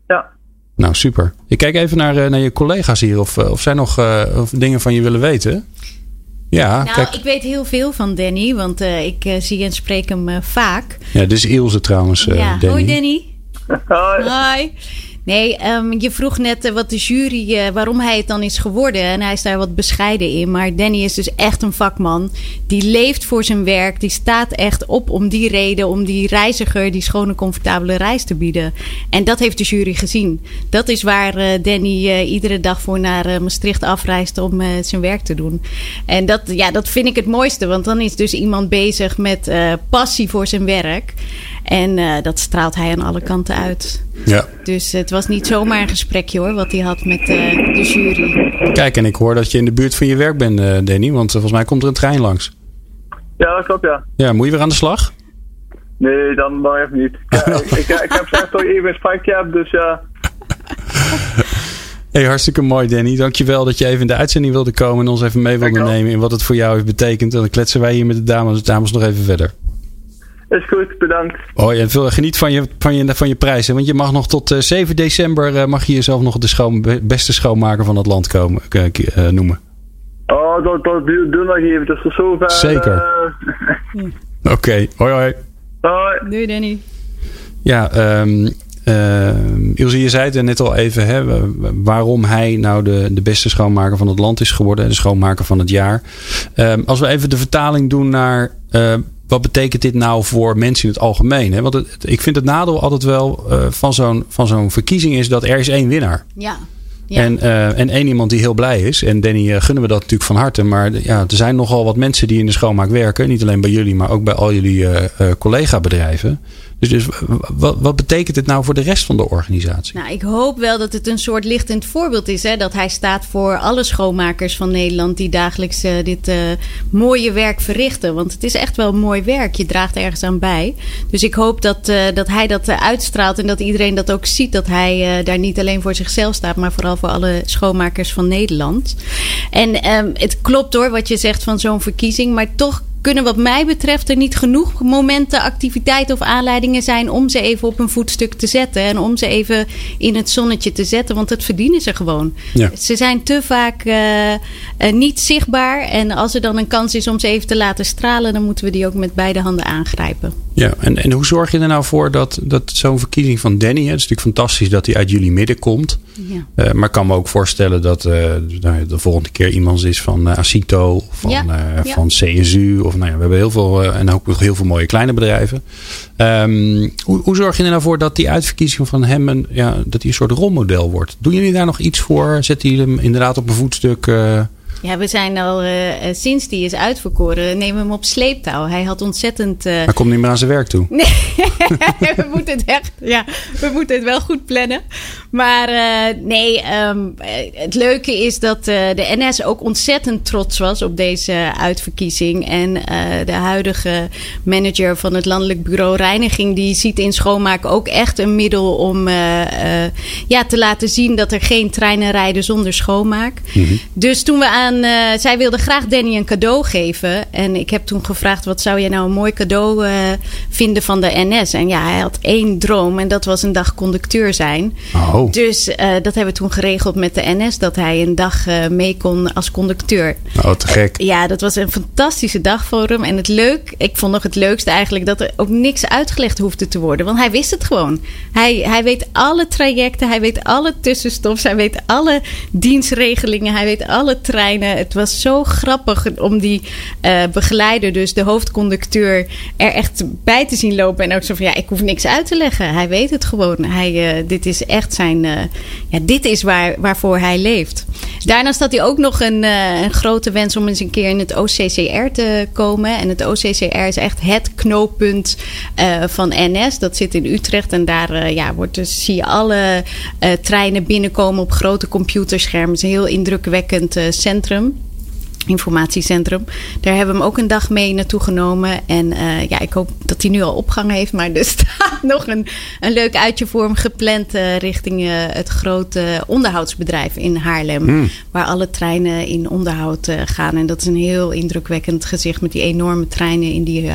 Ja. Nou, super. Ik kijk even naar, naar je collega's hier, of, of zij nog of dingen van je willen weten. Ja, nou, ik weet heel veel van Danny, want ik zie en spreek hem vaak. Ja, dit is Ilse trouwens, ja. Danny. Hoi Danny. Hoi. Hoi. Nee, um, je vroeg net uh, wat de jury, uh, waarom hij het dan is geworden. En hij is daar wat bescheiden in. Maar Danny is dus echt een vakman. Die leeft voor zijn werk. Die staat echt op om die reden, om die reiziger die schone, comfortabele reis te bieden. En dat heeft de jury gezien. Dat is waar uh, Danny iedere dag voor naar Maastricht afreist om zijn werk te doen. En dat, ja, dat vind ik het mooiste. Want dan is dus iemand bezig met passie voor zijn werk. En dat straalt hij aan alle kanten uit. Ja. Dus het was niet zomaar een gesprekje hoor, wat hij had met uh, de jury. Kijk, en ik hoor dat je in de buurt van je werk bent, uh, Danny. Want volgens mij komt er een trein langs. Ja, dat klopt, ja. Ja, moet je weer aan de slag? Nee, dan maar even niet. Ja, ik, ik, ik, heb zelf toch even een spijtje, dus ja. Hey, hartstikke mooi, Danny. Dankjewel dat je even in de uitzending wilde komen en ons even mee wilde nemen in wat het voor jou heeft betekend. En dan kletsen wij hier met de dames en dames nog even verder. Is goed, bedankt. Oh, en veel, geniet van je, van, je, van je prijzen. Want je mag nog tot uh, 7 december uh, mag je jezelf nog de schoon, beste schoonmaker van het land komen, uh, noemen. Oh, dat, dat doe nog even. Dat is zo ver. Zeker. Oké, okay. hoi hoi. Hoi. Doei Danny. Ja, um, uh, Ilse, je zei het net al even, hè, waarom hij nou de, de beste schoonmaker van het land is geworden. De schoonmaker van het jaar. Um, als we even de vertaling doen naar uh, wat betekent dit nou voor mensen in het algemeen? Hè? Want het, ik vind het nadeel altijd wel uh, van zo'n van zo'n verkiezing is dat er is één winnaar. Ja. Ja. En, uh, en één iemand die heel blij is. En Danny uh, gunnen we dat natuurlijk van harte. Maar ja, er zijn nogal wat mensen die in de schoonmaak werken. Niet alleen bij jullie, maar ook bij al jullie uh, collega-bedrijven. Dus, dus wat, wat betekent het nou voor de rest van de organisatie? Nou, ik hoop wel dat het een soort lichtend voorbeeld is. Hè? Dat hij staat voor alle schoonmakers van Nederland die dagelijks uh, dit uh, mooie werk verrichten. Want het is echt wel mooi werk. Je draagt ergens aan bij. Dus ik hoop dat, uh, dat hij dat uitstraalt en dat iedereen dat ook ziet. Dat hij daar niet alleen voor zichzelf staat, maar vooral voor alle schoonmakers van Nederland. En um, het klopt hoor wat je zegt van zo'n verkiezing. Maar toch kunnen wat mij betreft er niet genoeg momenten, activiteiten of aanleidingen zijn om ze even op een voetstuk te zetten. En om ze even in het zonnetje te zetten, want dat verdienen ze gewoon. Ja. Ze zijn te vaak uh, uh, niet zichtbaar. En als er dan een kans is om ze even te laten stralen, dan moeten we die ook met beide handen aangrijpen. Ja, en, en hoe zorg je er nou voor dat, dat zo'n verkiezing van Danny, hè, het is natuurlijk fantastisch dat hij uit jullie midden komt. Ja. Uh, maar ik kan me ook voorstellen dat nou, de volgende keer iemand is van Acito, van. Ja. van CSU. Of nou ja, we hebben heel veel uh, en ook heel veel mooie kleine bedrijven. Um, hoe, zorg je er nou voor dat die uitverkiezing van hem een, ja, dat hij een soort rolmodel wordt? Doen jullie daar nog iets voor? Zetten jullie hem inderdaad op een voetstuk? Ja, we zijn al uh, sinds die is uitverkoren, nemen we hem op sleeptouw. Hij had ontzettend. Uh... Hij komt niet meer aan zijn werk toe. Nee, we moeten het echt. Ja, we moeten het wel goed plannen. Maar uh, nee, um, het leuke is dat de NS ook ontzettend trots was op deze uitverkiezing. En de huidige manager van het Landelijk Bureau Reiniging, die ziet in schoonmaken ook echt een middel om ja, te laten zien dat er geen treinen rijden zonder schoonmaak. Mm -hmm. Dus toen we aan uh, zij wilde graag Danny een cadeau geven. En ik heb toen gevraagd: wat zou je nou een mooi cadeau uh, vinden van de NS? En ja, hij had één droom en dat was een dag conducteur zijn. Oh. Dus uh, dat hebben we toen geregeld met de NS: dat hij een dag mee kon als conducteur. Oh, te gek. ja, dat was een fantastische dag voor hem. En het leuk, ik vond nog het leukste eigenlijk dat er ook niks uitgelegd hoefde te worden. Want hij wist het gewoon. Hij, hij weet alle trajecten, hij weet alle tussenstops, hij weet alle dienstregelingen, hij weet alle treinen. Het was zo grappig om die uh, begeleider, dus de hoofdconducteur, er echt bij te zien lopen. En ook zo van ja, ik hoef niks uit te leggen. Hij weet het gewoon. Hij, uh, dit is echt zijn. Uh, ja, dit is waar, waarvoor hij leeft. Daarnaast had hij ook nog een, een grote wens om eens een keer in het OCCR te komen. En het OCCR is echt het knooppunt van NS. Dat zit in Utrecht. En daar ja, wordt dus, zie je alle treinen binnenkomen op grote computerschermen. Het is een heel indrukwekkend centrum. Informatiecentrum. Daar hebben we hem ook een dag mee naartoe genomen. En uh, ja, ik hoop dat hij nu al opgang heeft. Maar er staat nog een, een leuk uitje voor hem gepland uh, richting uh, het grote onderhoudsbedrijf in Haarlem. Mm. Waar alle treinen in onderhoud gaan. En dat is een heel indrukwekkend gezicht met die enorme treinen in die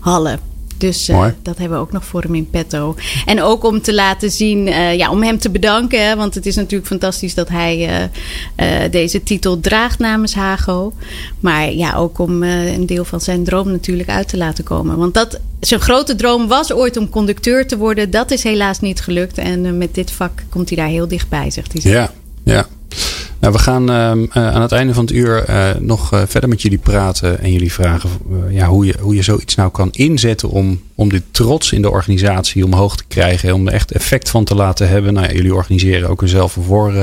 hallen. Dus uh, dat hebben we ook nog voor hem in petto. En ook om te laten zien, uh, ja, om hem te bedanken. Hè, want het is natuurlijk fantastisch dat hij uh, deze titel draagt namens Hago. Maar ja, ook om een deel van zijn droom natuurlijk uit te laten komen. Want dat, zijn grote droom was ooit om conducteur te worden. Dat is helaas niet gelukt. En met dit vak komt hij daar heel dichtbij, zegt hij. Ja, ja. Nou, we gaan uh, aan het einde van het uur uh, nog uh, verder met jullie praten en jullie vragen ja, hoe, je, hoe je zoiets nou kan inzetten om, om dit trots in de organisatie omhoog te krijgen. Om er echt effect van te laten hebben. Nou, jullie organiseren ook zelf een, voor,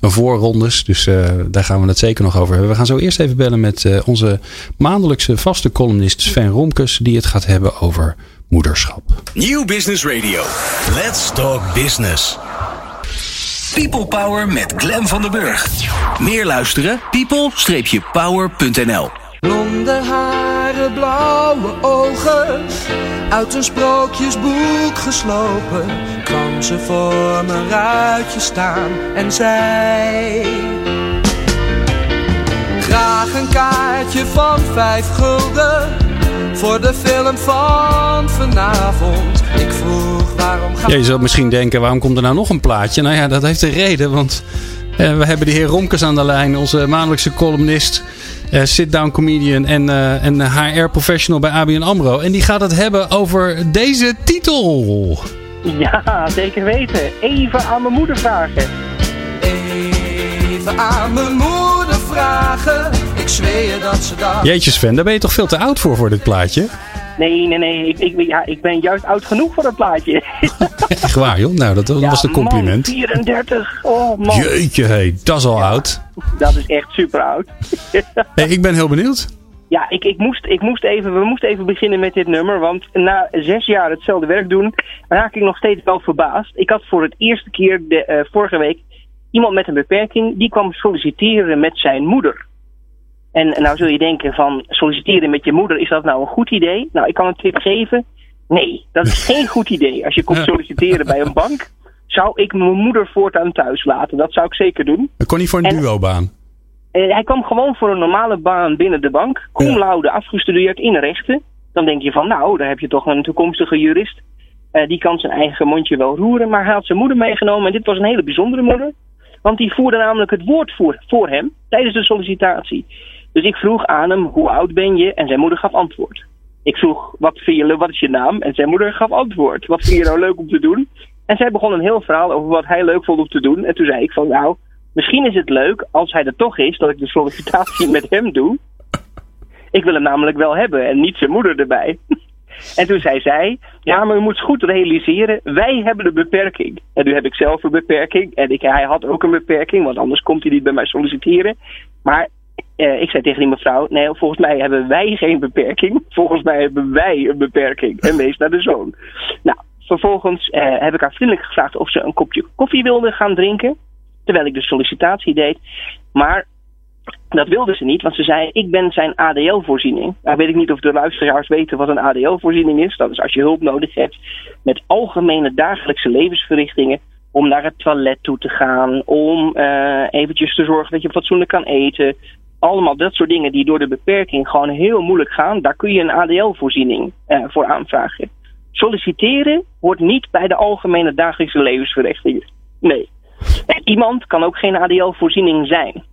een voorrondes, dus daar gaan we het zeker nog over hebben. We gaan zo eerst even bellen met onze maandelijkse vaste columnist Sven Romkes, die het gaat hebben over moederschap. Nieuw Business Radio. Let's talk business. People Power met Glen van der Burg. Meer luisteren? people-power.nl Blonde haren, blauwe ogen, uit een sprookjesboek geslopen, kwam ze voor mijn ruitje staan en zei: Graag een kaartje van vijf gulden voor de film van vanavond. Ik vroeg ja, je zult misschien denken, waarom komt er nou nog een plaatje? Nou ja, dat heeft een reden, want uh, we hebben de heer Romkes aan de lijn, onze maandelijkse columnist. Uh, sit-down comedian en, uh, en HR-professional bij ABN AMRO. En die gaat het hebben over deze titel. Ja, zeker weten. Even aan mijn moeder vragen. Even aan mijn moeder vragen. Ik zweer dat ze dat. Jeetje Sven, daar ben je toch veel te oud voor voor dit plaatje? Nee, nee, nee. Ik, ik, ja, ik ben juist oud genoeg voor dat plaatje. Echt waar, joh? Nou, dat, was een compliment. Man, 34. Oh, man. Jeetje, hey, dat is al oud. Dat is echt super oud. hey, ik ben heel benieuwd. Ja, ik, ik, moest, ik moest even, we moesten even beginnen met dit nummer. Want na zes jaar hetzelfde werk doen, raak ik nog steeds wel verbaasd. Ik had voor het eerste keer de, uh, vorige week iemand met een beperking, die kwam solliciteren met zijn moeder. En nou zul je denken van solliciteren met je moeder, is dat nou een goed idee? Nou, ik kan een tip geven. Nee, dat is geen goed idee. Als je komt solliciteren bij een bank, zou ik mijn moeder voortaan thuis laten. Dat zou ik zeker doen. Dat kon niet voor een duo-baan? Uh, hij kwam gewoon voor een normale baan binnen de bank. Cum ja. laude afgestudeerd in rechten. Dan denk je van, nou, daar heb je toch een toekomstige jurist. Uh, die kan zijn eigen mondje wel roeren. Maar hij had zijn moeder meegenomen. En dit was een hele bijzondere moeder. Want die voerde namelijk het woord voor, voor hem tijdens de sollicitatie. Dus ik vroeg aan hem, hoe oud ben je? En zijn moeder gaf antwoord. Ik vroeg, wat, vind je, wat is je naam? En zijn moeder gaf antwoord. Wat vind je nou leuk om te doen? En zij begon een heel verhaal over wat hij leuk vond om te doen. En toen zei ik van, nou, misschien is het leuk, als hij er toch is, dat ik de sollicitatie met hem doe. Ik wil hem namelijk wel hebben en niet zijn moeder erbij. En toen zei zij, ja, maar u moet goed realiseren, wij hebben een beperking. En nu heb ik zelf een beperking en ik, hij had ook een beperking, want anders komt hij niet bij mij solliciteren. Maar eh, ik zei tegen die mevrouw, nee, volgens mij hebben wij geen beperking. Volgens mij hebben wij een beperking. En wees naar de zoon. Nou, vervolgens eh, heb ik haar vriendelijk gevraagd of ze een kopje koffie wilde gaan drinken. Terwijl ik de sollicitatie deed. Maar dat wilde ze niet, want ze zei: Ik ben zijn ADL-voorziening. Nou weet ik niet of de luisteraars weten wat een ADL-voorziening is. Dat is als je hulp nodig hebt met algemene dagelijkse levensverrichtingen. Om naar het toilet toe te gaan, om uh, eventjes te zorgen dat je fatsoenlijk kan eten. Allemaal dat soort dingen die door de beperking gewoon heel moeilijk gaan. Daar kun je een ADL-voorziening uh, voor aanvragen. Solliciteren hoort niet bij de algemene dagelijkse levensverrichtingen. Nee. Iemand kan ook geen ADL-voorziening zijn.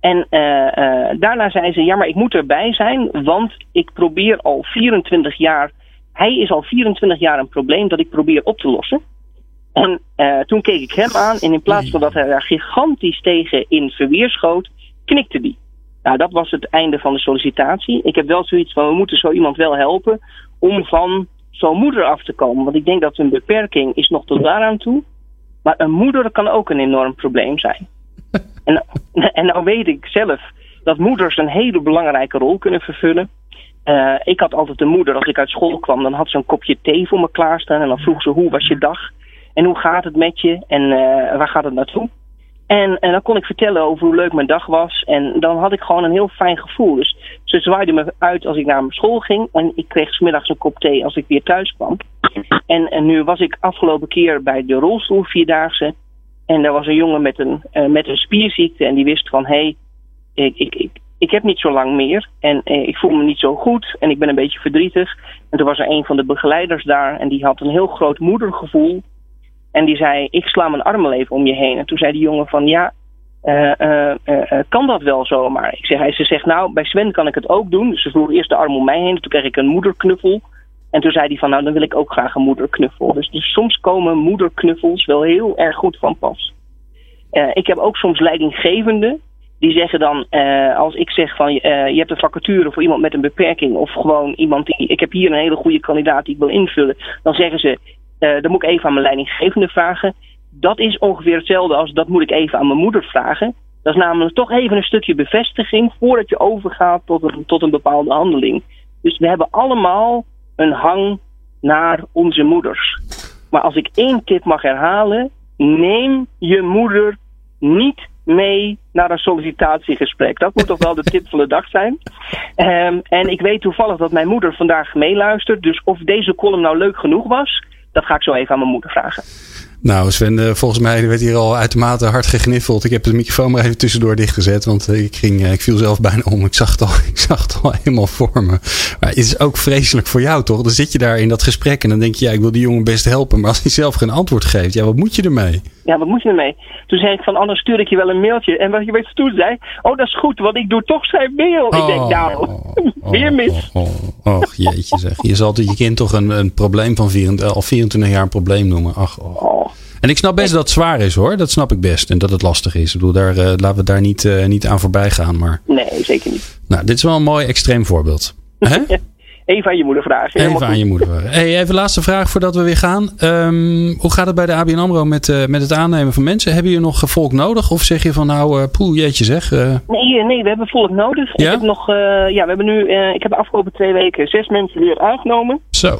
En uh, uh, daarna zei ze: Ja, maar ik moet erbij zijn, want ik probeer al 24 jaar. Hij is al 24 jaar een probleem dat ik probeer op te lossen. En uh, toen keek ik hem aan en in plaats van dat hij daar gigantisch tegen in verweer schoot, knikte hij. Nou, dat was het einde van de sollicitatie. Ik heb wel zoiets van: we moeten zo iemand wel helpen om van zo'n moeder af te komen. Want ik denk dat een beperking is nog tot daaraan toe. Maar een moeder kan ook een enorm probleem zijn. En, en nou weet ik zelf dat moeders een hele belangrijke rol kunnen vervullen. Uh, ik had altijd een moeder, als ik uit school kwam, dan had ze een kopje thee voor me klaarstaan. En dan vroeg ze, hoe was je dag? En hoe gaat het met je? En uh, waar gaat het naartoe? En, en dan kon ik vertellen over hoe leuk mijn dag was. En dan had ik gewoon een heel fijn gevoel. Dus ze zwaaide me uit als ik naar mijn school ging. En ik kreeg smiddags een kop thee als ik weer thuis kwam. En, en nu was ik afgelopen keer bij de rolstoel vierdaagse. En er was een jongen met een, uh, met een spierziekte. En die wist van, hé, hey, ik, ik, ik, ik heb niet zo lang meer. En uh, ik voel me niet zo goed. En ik ben een beetje verdrietig. En toen was er een van de begeleiders daar. En die had een heel groot moedergevoel. En die zei, ik sla mijn armen even om je heen. En toen zei die jongen van, ja, uh, uh, uh, kan dat wel zomaar? Ik zeg, hij, ze zegt, nou, bij Sven kan ik het ook doen. Dus ze vroeg eerst de arm om mij heen. Toen kreeg ik een moederknuffel. En toen zei hij van, nou, dan wil ik ook graag een moederknuffel. Dus, dus soms komen moederknuffels wel heel erg goed van pas. ik heb ook soms leidinggevenden. Die zeggen dan, als ik zeg van, je hebt een vacature voor iemand met een beperking. Of gewoon iemand die, ik heb hier een hele goede kandidaat die ik wil invullen. Dan zeggen ze, uh, dan moet ik even aan mijn leidinggevende vragen. Dat is ongeveer hetzelfde als dat moet ik even aan mijn moeder vragen. Dat is namelijk toch even een stukje bevestiging voordat je overgaat tot een, tot een bepaalde handeling. Dus we hebben allemaal een hang naar onze moeders. Maar als ik één tip mag herhalen, neem je moeder niet mee naar een sollicitatiegesprek. Dat moet toch wel de tip van de dag zijn. Um, en ik weet toevallig dat mijn moeder vandaag meeluistert. Dus of deze column nou leuk genoeg was, dat ga ik zo even aan mijn moeder vragen. Nou, Sven, eh, volgens mij werd hier al uitermate hard gegniffeld. Ik heb de microfoon maar even tussendoor dichtgezet, want eh, ik, ging, eh, ik viel zelf bijna om. Ik zag, het al, ik zag het al helemaal voor me. Maar het is ook vreselijk voor jou, toch? Dan zit je daar in dat gesprek en dan denk je, ja, ik wil die jongen best helpen. Maar als hij zelf geen antwoord geeft, ja, wat moet je ermee? Ja, wat moet je ermee? Toen zei ik van, anders stuur ik je wel een mailtje. En wat je weet toen zei, oh, dat is goed, want ik doe toch zijn mail. Oh, ik denk, nou, oh, weer mis. Oh, oh, oh, jeetje zeg. Je zal je kind toch een, een probleem van 24, al 24 jaar een probleem noemen. Ach, oh. En ik snap best dat het zwaar is hoor. Dat snap ik best. En dat het lastig is. Ik bedoel, daar, uh, laten we daar niet, uh, niet aan voorbij gaan. Maar... Nee, zeker niet. Nou, dit is wel een mooi extreem voorbeeld. even aan je moeder vragen. Even aan je moeder vragen. Hey, even laatste vraag voordat we weer gaan. Um, hoe gaat het bij de ABN AMRO met, uh, met het aannemen van mensen? Hebben je nog volk nodig? Of zeg je van nou, uh, poeh, jeetje zeg. Uh... Nee, nee, we hebben volk nodig. Ja? Ik heb nog, ja, we hebben nu, ik heb de afgelopen twee weken zes mensen weer aangenomen. Zo.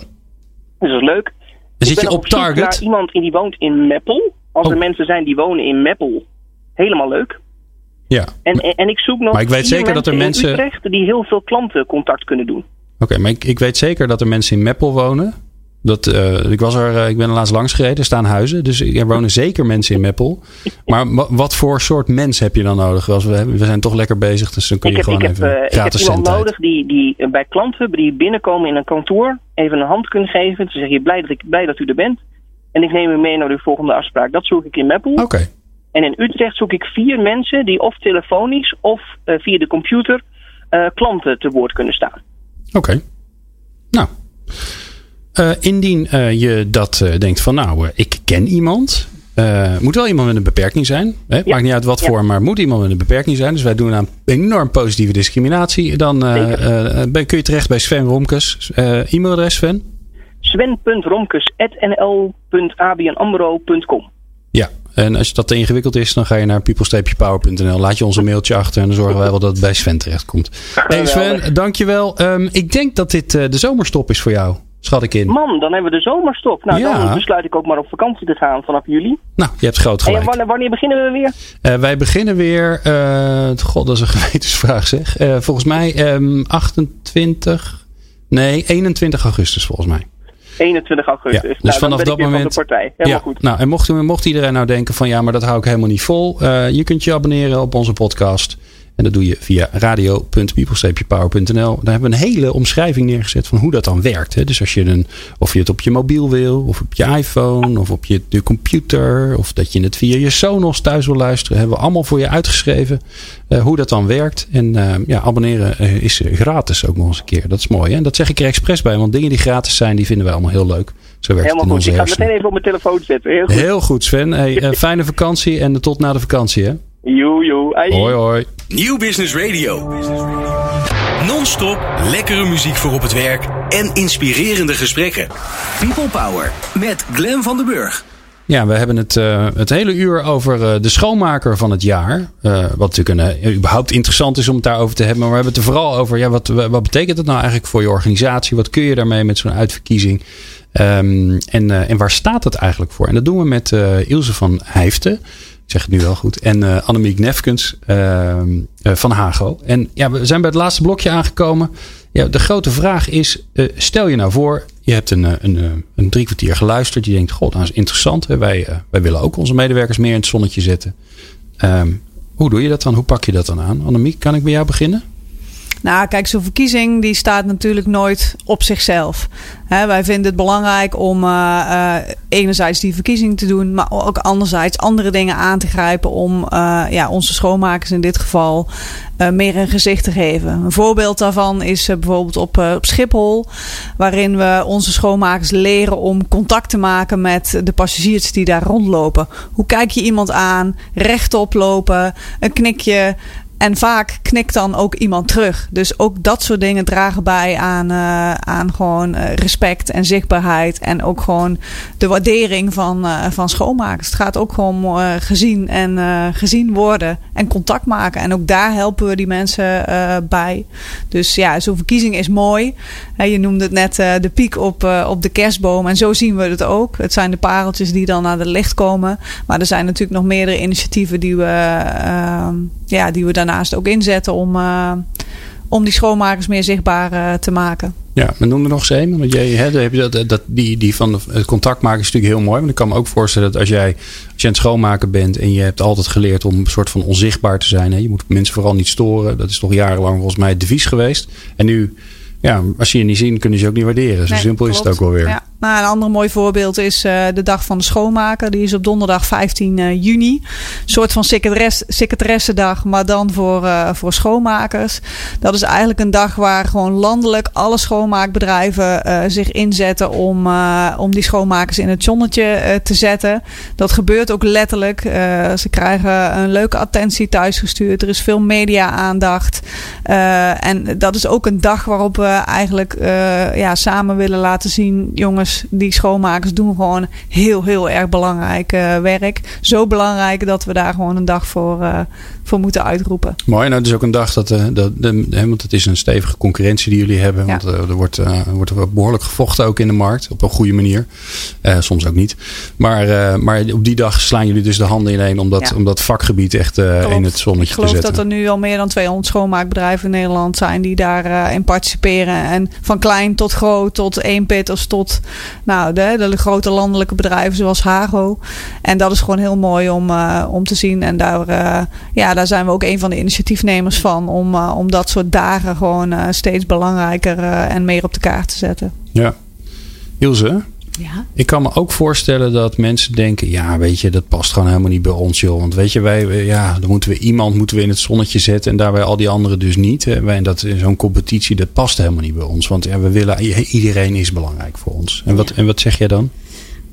Dus dat is leuk. Dan zit je op, op target. Iemand in die woont in Meppel. Als oh. er mensen zijn die wonen in Meppel, helemaal leuk. Ja. En, en, en ik zoek nog. Maar ik weet zeker dat er mensen. Utrecht die heel veel klantencontact kunnen doen. Oké, maar ik, ik weet zeker dat er mensen in Meppel wonen. Dat, uh, ik, was er, uh, ik ben er laatst langs gereden, er staan huizen. Dus er wonen zeker mensen in Meppel. Maar wat voor soort mens heb je dan nodig? Als we, we zijn toch lekker bezig, dus dan kun je gewoon heb, even uh, gratis Ik heb iemand nodig die, die bij klanten die binnenkomen in een kantoor... even een hand kunnen geven. Ze zeggen, blij dat, ik, blij dat u er bent. En ik neem u mee naar de volgende afspraak. Dat zoek ik in Meppel. Oké. Okay. En in Utrecht zoek ik vier mensen die of telefonisch of via de computer klanten te woord kunnen staan. Oké. Okay. Nou, uh, indien uh, je dat uh, denkt van nou, ik ken iemand. moet wel iemand met een beperking zijn. Hè? Ja. Maakt niet uit wat ja. voor, maar moet iemand met een beperking zijn. Dus wij doen aan enorm positieve discriminatie. Dan kun je terecht bij Sven Romkes. e-mailadres Sven? sven.romkes.nl.abnamro.com en als dat te ingewikkeld is, dan ga je naar people-power.nl. Laat je ons een mailtje achter en dan zorgen wij wel dat het bij Sven terechtkomt. Hey Sven, dankjewel. Um, ik denk dat dit uh, de zomerstop is voor jou. Schat ik in. Man, dan hebben we de zomerstop. Nou, ja. dan besluit ik ook maar op vakantie te gaan vanaf juli. Nou, je hebt groot gelijk. En wanneer, wanneer beginnen we weer? Uh, wij beginnen weer, uh, god, dat is een gewetensvraag zeg. Volgens mij um, 28, nee, 21 augustus volgens mij. 21 augustus. Ja, dus nou, vanaf dat moment. Van de partij. Helemaal ja, goed. Nou, en mocht, mocht iedereen nou denken van ja, maar dat hou ik helemaal niet vol. Uh, je kunt je abonneren op onze podcast. En dat doe je via radio.people-power.nl. Daar hebben we een hele omschrijving neergezet van hoe dat dan werkt. Hè. Dus als je een, of je het op je mobiel wil, of op je iPhone, of op je, computer, of dat je het via je Sonos thuis wil luisteren, hebben we allemaal voor je uitgeschreven uh, hoe dat dan werkt. En uh, ja, abonneren uh, is gratis ook nog eens een keer. Dat is mooi. Hè? En dat zeg ik er expres bij, want dingen die gratis zijn, die vinden wij allemaal heel leuk. Zo werkt Helemaal het in goed. Ik ga meteen even op mijn telefoon zetten. Heel goed, heel goed Sven. Hey, fijne vakantie en tot na de vakantie. Hè? Joe, joe. Hoi, hoi. Nieuw Business Radio. Non-stop lekkere muziek voor op het werk en inspirerende gesprekken. People Power met Glen van den Burg. Ja, we hebben het, uh, het hele uur over uh, de schoonmaker van het jaar. Uh, wat natuurlijk een, überhaupt interessant is om het daarover te hebben. Maar we hebben het er vooral over, ja, wat, wat betekent dat nou eigenlijk voor je organisatie? Wat kun je daarmee met zo'n uitverkiezing? Um, en, en waar staat het eigenlijk voor? En dat doen we met Ilse van Heiften. Zeg het nu wel goed. En uh, Annemiek Nefkens uh, van Hago. En ja, we zijn bij het laatste blokje aangekomen. Ja, de grote vraag is: stel je nou voor, je hebt een, een, een drie kwartier geluisterd. Je denkt: God, dat is interessant. Wij, wij willen ook onze medewerkers meer in het zonnetje zetten. Um, hoe doe je dat dan? Hoe pak je dat dan aan? Annemiek, kan ik bij jou beginnen? Nou, kijk, zo'n verkiezing die staat natuurlijk nooit op zichzelf. wij vinden het belangrijk om uh, uh, enerzijds die verkiezing te doen, maar ook anderzijds andere dingen aan te grijpen om uh, ja, onze schoonmakers in dit geval meer een gezicht te geven. Een voorbeeld daarvan is bijvoorbeeld op, op Schiphol, waarin we onze schoonmakers leren om contact te maken met de passagiers die daar rondlopen. Hoe kijk je iemand aan? Rechtop lopen, een knikje. En vaak knikt dan ook iemand terug. Dus ook dat soort dingen dragen bij aan, uh, aan gewoon uh, respect en zichtbaarheid. En ook gewoon de waardering van, uh, van schoonmakers. Het gaat ook gewoon gezien en gezien worden en contact maken. En ook daar helpen we die mensen bij. Dus ja, zo'n verkiezing is mooi. je noemde het net de piek op, op de kerstboom. En zo zien we het ook. Het zijn de pareltjes die dan naar het licht komen. Maar er zijn natuurlijk nog meerdere initiatieven die we, ja, die we daarna daarnaast ook inzetten om, uh, om die schoonmakers meer zichtbaar uh, te maken. Ja, maar noem er nog eens een. Want jij, hè, heb je dat, dat, die, die van het contact maken is natuurlijk heel mooi. Maar ik kan me ook voorstellen dat als jij, als je aan het schoonmaken bent en je hebt altijd geleerd om een soort van onzichtbaar te zijn. Hè, je moet mensen vooral niet storen. Dat is toch jarenlang volgens mij het devies geweest. En nu, ja, als je je niet zien, kunnen ze je ook niet waarderen. Zo simpel is het ook wel weer. Ja. Nou, een ander mooi voorbeeld is uh, de dag van de schoonmaker. Die is op donderdag 15 uh, eh, juni. Een soort van secretaressendag, maar dan voor, uh, voor schoonmakers. Dat is eigenlijk een dag waar gewoon landelijk alle schoonmaakbedrijven zich inzetten om, om die schoonmakers in het zonnetje te zetten. Dat gebeurt ook letterlijk. ze krijgen een leuke attentie thuisgestuurd. Er is veel media-aandacht. en dat is ook een dag waarop we eigenlijk ja, samen willen laten zien, jongens die schoonmakers doen gewoon heel, heel erg belangrijk uh, werk. Zo belangrijk dat we daar gewoon een dag voor, uh, voor moeten uitroepen. Mooi, nou het is ook een dag dat, uh, dat de, want het is een stevige concurrentie die jullie hebben. Want er wordt, er wordt behoorlijk gevochten ook in de markt. Op een goede manier. soms ook niet. Maar, maar op die dag slaan jullie dus de handen ineen om dat, ja. om dat vakgebied echt in het zonnetje te zetten. Ik geloof dat er nu al meer dan 200 schoonmaakbedrijven in Nederland zijn die daarin in participeren. En van klein tot groot, tot één pitters, tot nou, de, de grote landelijke bedrijven zoals Hago. En dat is gewoon heel mooi om, uh, om te zien. En daar, uh, ja, daar zijn we ook een van de initiatiefnemers van. Om, uh, om dat soort dagen gewoon steeds belangrijker en meer op de kaart te zetten. Ja. Ilse, ja. Ik kan me ook voorstellen dat mensen denken: ja, weet je, dat past gewoon helemaal niet bij ons, joh. Want weet je, wij, ja, dan moeten we iemand moeten we in het zonnetje zetten en daarbij al die anderen dus niet. En dat zo'n competitie, dat past helemaal niet bij ons. Want ja, we willen, iedereen is belangrijk voor ons. En wat, en wat zeg jij dan?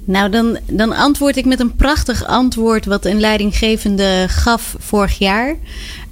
Nou, dan, dan antwoord ik met een prachtig antwoord wat een leidinggevende gaf vorig jaar.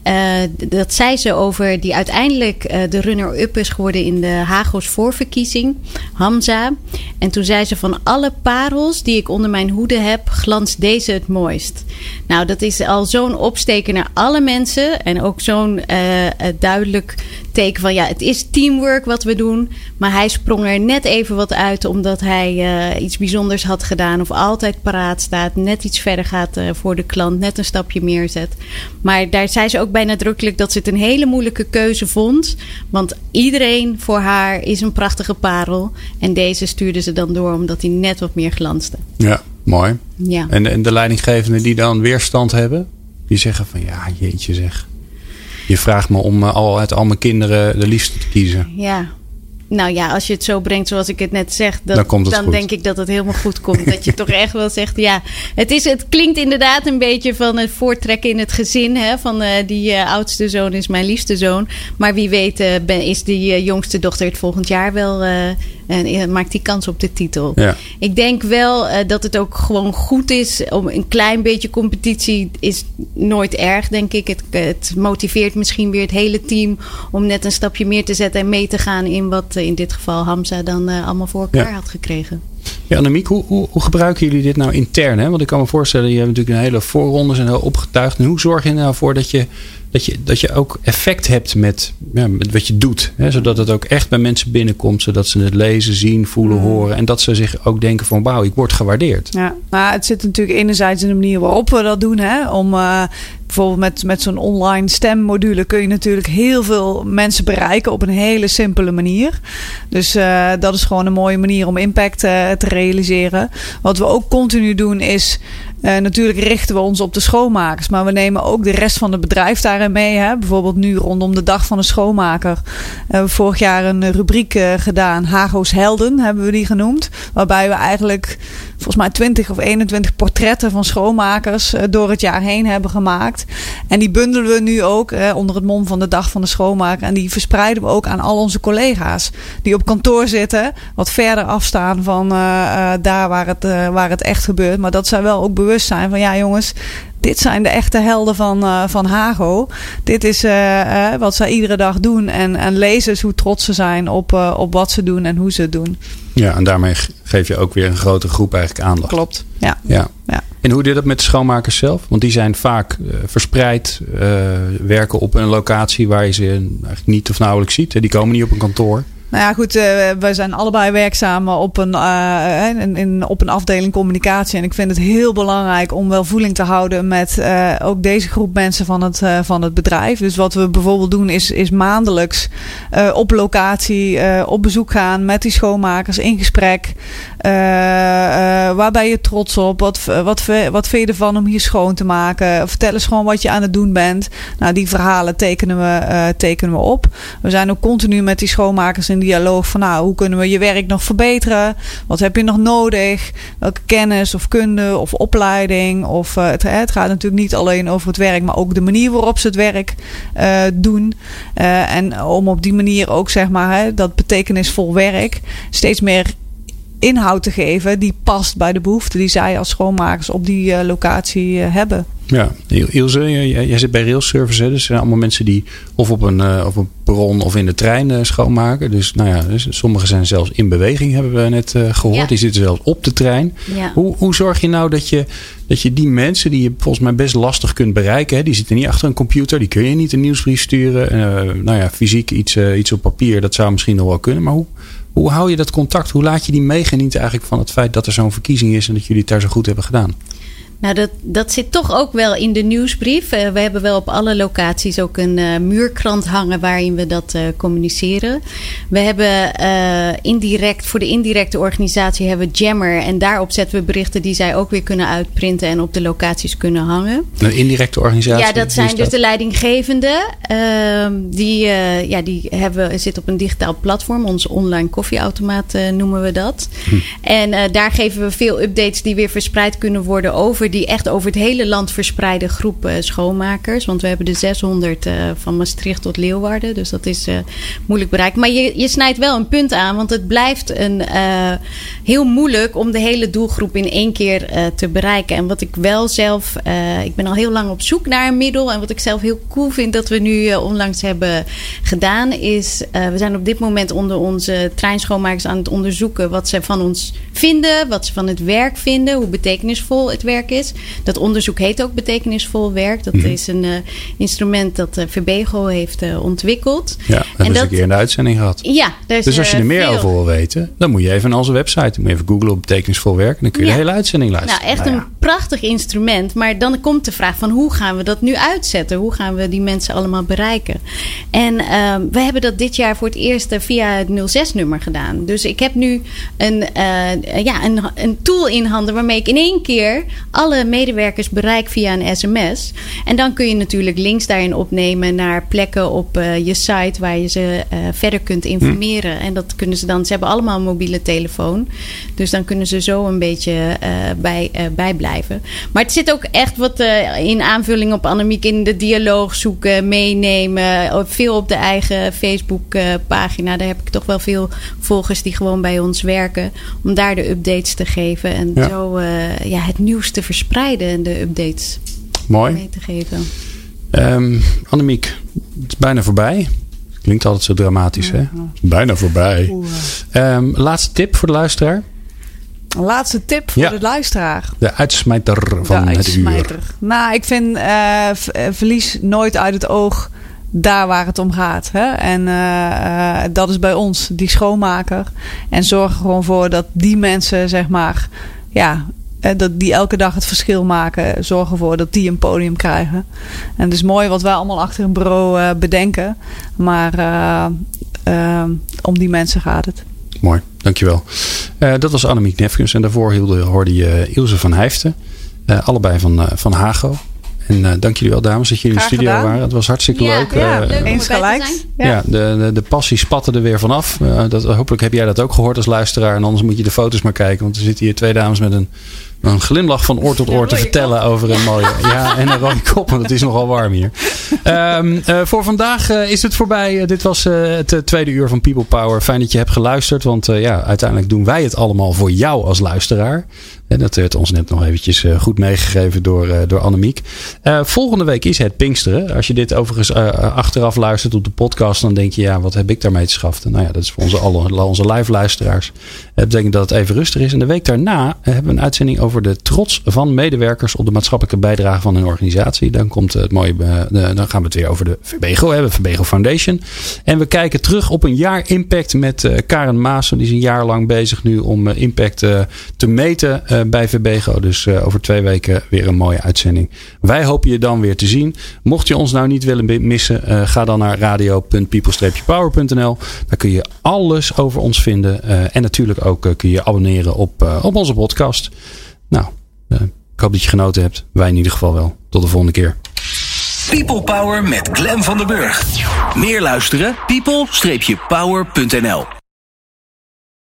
Uh, dat zei ze over die uiteindelijk uh, de runner-up is geworden in de Hagos voorverkiezing, Hamza. En toen zei ze van alle parels die ik onder mijn hoede heb, glanst deze het mooist. Nou, dat is al zo'n opsteken naar alle mensen en ook zo'n uh, duidelijk teken van ja, het is teamwork wat we doen. Maar hij sprong er net even wat uit omdat hij iets bijzonders had gedaan of altijd paraat staat, net iets verder gaat voor de klant, net een stapje meer zet. Maar daar zei ze ook bij nadrukkelijk dat ze het een hele moeilijke keuze vond. Want iedereen voor haar is een prachtige parel. En deze stuurde ze dan door omdat hij net wat meer glanste. Ja, mooi. Ja. En, en de leidinggevenden die dan weerstand hebben, die zeggen van ja, jeetje zeg. Je vraagt me om uh, al uit al mijn kinderen de liefste te kiezen. Ja, nou ja, als je het zo brengt zoals ik het net zeg, dan, dan denk ik dat het helemaal goed komt. dat je toch echt wel zegt, ja, het, is, het klinkt inderdaad een beetje van het voortrekken in het gezin. Hè, van uh, die uh, oudste zoon is mijn liefste zoon. Maar wie weet uh, ben, is die jongste dochter het volgend jaar wel en maakt die kans op de titel. Ja. Ik denk wel dat het ook gewoon goed is om een klein beetje competitie is nooit erg, denk ik. Het, het motiveert misschien weer het hele team om net een stapje meer te zetten en mee te gaan in wat in dit geval Hamza dan uh, allemaal voor elkaar had gekregen. Ja, Annemiek, hoe, hoe, hoe, gebruiken jullie dit nou intern? Hè? Want ik kan me voorstellen, je hebt natuurlijk een hele voorrondes en heel opgetuigd. En hoe zorg je er nou voor dat je, dat je, dat je ook effect hebt met, ja, met wat je doet? Hè? Zodat het ook echt bij mensen binnenkomt, zodat ze het lezen, zien, voelen, horen. En dat ze zich ook denken van wauw, ik word gewaardeerd. Ja, maar het zit natuurlijk enerzijds in de manier waarop we dat doen. Hè? Om uh, bijvoorbeeld met, met zo'n online stemmodule kun je natuurlijk heel veel mensen bereiken op een hele simpele manier. Dus uh, dat is gewoon een mooie manier om impact uh, te realiseren. Wat we ook continu doen is. Uh, natuurlijk richten we ons op de schoonmakers, maar we nemen ook de rest van het bedrijf daarin mee. Hè? Bijvoorbeeld nu rondom de dag van de schoonmaker. We hebben vorig jaar een rubriek gedaan, Hago's Helden hebben we die genoemd. Waarbij we eigenlijk volgens mij 20 of 21 portretten van schoonmakers door het jaar heen hebben gemaakt. En die bundelen we nu ook onder het mom van de dag van de schoonmaker. En die verspreiden we ook aan al onze collega's die op kantoor zitten, wat verder afstaan van daar waar het, waar het echt gebeurt. Maar dat zij wel ook bewust zijn van ja jongens, dit zijn de echte helden van, uh, van Hago. Dit is uh, uh, wat zij iedere dag doen. En, en lezers hoe trots ze zijn op, op wat ze doen en hoe ze het doen. Ja, en daarmee geef je ook weer een grote groep eigenlijk aandacht. Klopt, ja. ja. ja. En hoe doe dat met de schoonmakers zelf? Want die zijn vaak verspreid, werken op een locatie waar je ze eigenlijk niet of nauwelijks ziet. Die komen niet op een kantoor. Nou ja, goed, uh, wij zijn allebei werkzaam op een, uh, in, in, op een afdeling communicatie. En ik vind het heel belangrijk om wel voeling te houden met ook deze groep mensen van het, van het bedrijf. Dus wat we bijvoorbeeld doen is, is maandelijks op locatie op bezoek gaan met die schoonmakers in gesprek. Waar ben je trots op? Wat, wat, wat vind je ervan om hier schoon te maken? Vertel eens gewoon wat je aan het doen bent. Nou, die verhalen tekenen we, tekenen we op. We zijn ook continu met die schoonmakers in dialoog van nou, hoe kunnen we je werk nog verbeteren? Wat heb je nog nodig? Welke kennis of kunde of opleiding? Of het, het, gaat natuurlijk niet alleen over het werk, maar ook de manier waarop ze het werk doen. Uh, en om op die manier ook zeg maar hè, dat betekenisvol werk steeds meer inhoud te geven die past bij de behoeften die zij als schoonmakers op die locatie hebben. Ja, Ilse, jij, jij zit bij Rail Service. Hè? Dus er zijn allemaal mensen die of op een, uh, op een perron of in de trein uh, schoonmaken. Dus nou ja, dus sommigen zijn zelfs in beweging, hebben we net uh, gehoord. Ja. Die zitten zelfs op de trein. Ja. Hoe, hoe zorg je nou dat je, dat je die mensen die je volgens mij best lastig kunt bereiken. Hè? Die zitten niet achter een computer. Die kun je niet een nieuwsbrief sturen. nou ja, fysiek iets, iets op papier, dat zou misschien nog wel kunnen. Maar hoe, hoe hou je dat contact? Hoe laat je die meegenieten eigenlijk van het feit dat er zo'n verkiezing is en dat jullie het daar zo goed hebben gedaan? Nou, dat, dat zit toch ook wel in de nieuwsbrief. Uh, we hebben wel op alle locaties ook een uh, muurkrant hangen waarin we dat uh, communiceren. We hebben indirect, voor de indirecte organisatie hebben we Jammer. En daarop zetten we berichten die zij ook weer kunnen uitprinten en op de locaties kunnen hangen. Een indirecte organisatie? Ja, dat zijn dus de leidinggevenden. Ehm, die, ja, die hebben, zitten op een digitaal platform. Onze online koffieautomaat noemen we dat. Hm. En daar geven we veel updates die weer verspreid kunnen worden over die echt over het hele land verspreide groep uh, schoonmakers. Want we hebben de 600 uh, van Maastricht tot Leeuwarden. Dus dat is uh, moeilijk bereikt. Maar je, je snijdt wel een punt aan. Want het blijft een, heel moeilijk om de hele doelgroep in één keer te bereiken. En wat ik wel zelf. ik ben al heel lang op zoek naar een middel. En wat ik zelf heel cool vind dat we nu onlangs hebben gedaan. Is we zijn op dit moment onder onze treinschoonmakers aan het onderzoeken. Wat ze van ons vinden. Wat ze van het werk vinden. Hoe betekenisvol het werk is. Dat onderzoek heet ook betekenisvol werk. Dat mm-hmm. is een uh, instrument dat uh, Verbego heeft uh, ontwikkeld. Ja, dat hebben we een keer in de uitzending gehad. Ja, dus als je er meer veel... over wil weten, dan moet je even naar onze website. Dan moet je even googlen op betekenisvol werk. En dan kun je ja. de hele uitzending luisteren. Nou, echt nou, ja. een prachtig instrument. Maar dan komt de vraag van hoe gaan we dat nu uitzetten? Hoe gaan we die mensen allemaal bereiken? En ehm, we hebben dat dit jaar voor het eerst via het 06-nummer gedaan. Dus ik heb nu een, ja, een, een tool in handen waarmee ik in één keer alle medewerkers bereik via een sms. En dan kun je natuurlijk links daarin opnemen naar plekken op uh, je site waar je ze uh, verder kunt informeren. En dat kunnen ze dan, ze hebben allemaal een mobiele telefoon. Dus dan kunnen ze zo een beetje uh, bij, bijblijven. Maar het zit ook echt wat in aanvulling op Annemiek in de dialoog zoeken, meenemen. Veel op de eigen Facebook pagina. Daar heb ik toch wel veel volgers die gewoon bij ons werken. Om daar de updates te geven. En ja. zo ja, het nieuws te verspreiden en de updates Mooi. mee te geven. Um, Annemiek, het is bijna voorbij. Klinkt altijd zo dramatisch, hè? Bijna voorbij. Um, laatste tip voor de luisteraar. Laatste tip voor Ja. de luisteraar. De uitsmijter van de het uur. uitsmijter. Nou, ik vind eh, eh, verlies nooit uit het oog daar waar het om gaat. Hè? En eh, eh, dat is bij ons, die schoonmaker. En zorg er gewoon voor dat die mensen, zeg maar, ja, dat die elke dag het verschil maken. Zorg ervoor dat die een podium krijgen. En het is mooi wat wij allemaal achter een bureau eh, bedenken. Maar eh, eh, om die mensen gaat het. Mooi, dankjewel. Dat was Annemiek Nefkens. En daarvoor hoorde je Ilse van Hijften. Allebei van, van Hago. En eh, dank jullie wel dames dat jullie in de studio gedaan. waren. Het was hartstikke Ja, leuk. ja, Eh, Leuk om Eens te gelijk. Ja, de, de, de passie spatte er weer vanaf. Eh dat, hopelijk heb jij dat ook gehoord als luisteraar. En anders moet je de foto's maar kijken. Want er zitten hier twee dames met een, een glimlach van oor tot oor te vertellen over een mooie. Ja, en een rode kop, want het is nogal warm hier. Ehm, eh, voor vandaag eh, is het voorbij. Eh, dit was eh, het eh, tweede uur van People Power. Fijn dat je hebt geluisterd. Want eh, ja, uiteindelijk doen wij het allemaal voor jou als luisteraar. En dat werd ons net nog eventjes eh, goed meegegeven door, eh, door Annemiek. Eh, volgende week is het Pinksteren. Als je dit overigens achteraf luistert op de podcast, dan denk je, ja, wat heb ik daarmee te schaffen? Nou ja, dat is voor onze, alle, onze live luisteraars. Het betekent dat het even rustig is. En de week daarna hebben we een uitzending over de trots van medewerkers op de maatschappelijke bijdrage van hun organisatie. Dan komt het mooie, dan gaan we het weer over de Verbego hebben, Verbego Foundation. En we kijken terug op een jaar impact met Karen Maas. Die is een jaar lang bezig nu om impact te meten bij Verbego. Dus eh, over twee weken weer een mooie uitzending. Wij hopen je dan weer te zien. Mocht je ons nou niet willen missen, eh, ga dan naar radio.people-power.nl. Daar kun je alles over ons vinden. Eh, en natuurlijk ook eh, kun je abonneren op, eh, op onze podcast. Nou, eh, ik hoop dat je genoten hebt. Wij in ieder geval wel. Tot de volgende keer. People Power met Glen van den Burg. Meer luisteren? people-power.nl